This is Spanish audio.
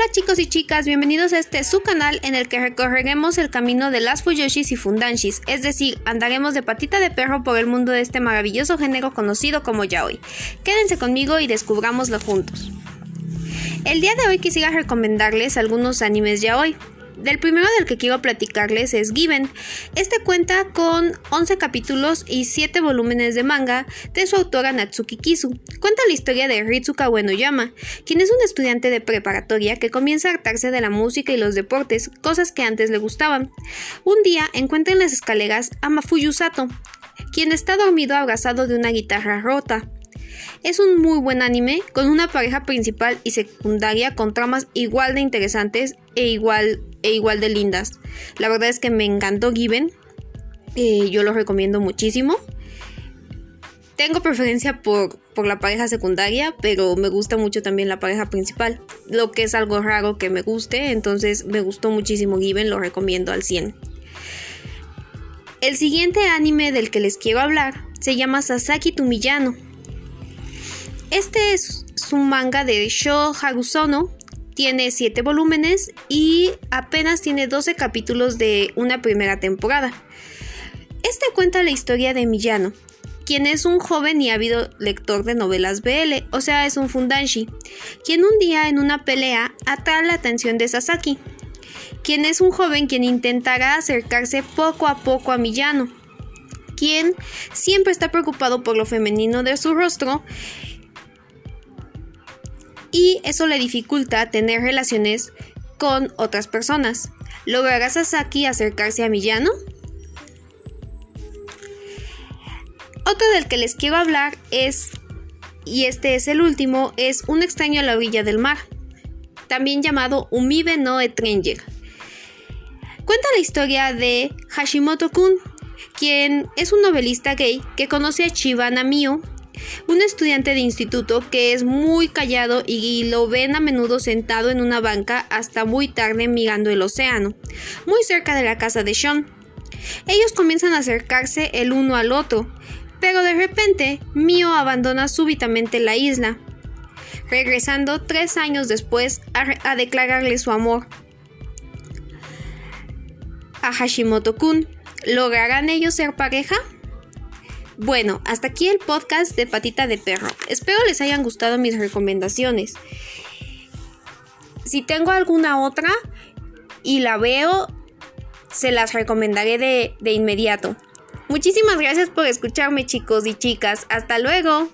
Hola chicos y chicas, bienvenidos a este su canal en el que recorreremos el camino de las Fuyoshis y Fundanshis, es decir, andaremos de patita de perro por el mundo de este maravilloso género conocido como yaoi. Quédense conmigo y descubrámoslo juntos. El día de hoy quisiera recomendarles algunos animes yaoi. Del primero del que quiero platicarles es Given. Este cuenta con 11 capítulos y 7 volúmenes de manga de su autora Natsuki Kisu. Cuenta la historia de Ritsuka Uenoyama, quien es un estudiante de preparatoria que comienza a hartarse de la música y los deportes, cosas que antes le gustaban. Un día encuentra en las escaleras a Mafuyu Sato, quien está dormido abrazado de una guitarra rota. Es un muy buen anime con una pareja principal y secundaria con tramas igual de interesantes e igual, e igual de lindas. La verdad es que me encantó Given. Yo lo recomiendo muchísimo. Tengo preferencia por, por la pareja secundaria, pero me gusta mucho también la pareja principal. Lo que es algo raro que me guste, entonces me gustó muchísimo Given, lo recomiendo al 100. El siguiente anime del que les quiero hablar se llama Sasaki Tumillano este es un manga de Sho Harusono. Tiene 7 volúmenes y apenas tiene 12 capítulos de una primera temporada. Este cuenta la historia de Miyano, quien es un joven y ávido lector de novelas BL, o sea, es un fundanshi, quien un día en una pelea atrae la atención de Sasaki, quien es un joven quien intentará acercarse poco a poco a Miyano, quien siempre está preocupado por lo femenino de su rostro y eso le dificulta tener relaciones con otras personas. ¿Logrará Sasaki acercarse a Miyano? Otro del que les quiero hablar es, y este es el último, es Un extraño a la orilla del mar, también llamado Umibe no Etranger. Cuenta la historia de Hashimoto Kun, quien es un novelista gay que conoce a Chibana Mio un estudiante de instituto que es muy callado y lo ven a menudo sentado en una banca hasta muy tarde mirando el océano, muy cerca de la casa de Sean. Ellos comienzan a acercarse el uno al otro, pero de repente Mio abandona súbitamente la isla, regresando tres años después a, declararle su amor a Hashimoto-kun. ¿Lograrán ellos ser pareja? Bueno, hasta aquí el podcast de Patita de Perro. Espero les hayan gustado mis recomendaciones. Si tengo alguna otra y la veo, se las recomendaré de, de inmediato. Muchísimas gracias por escucharme chicos y chicas. Hasta luego.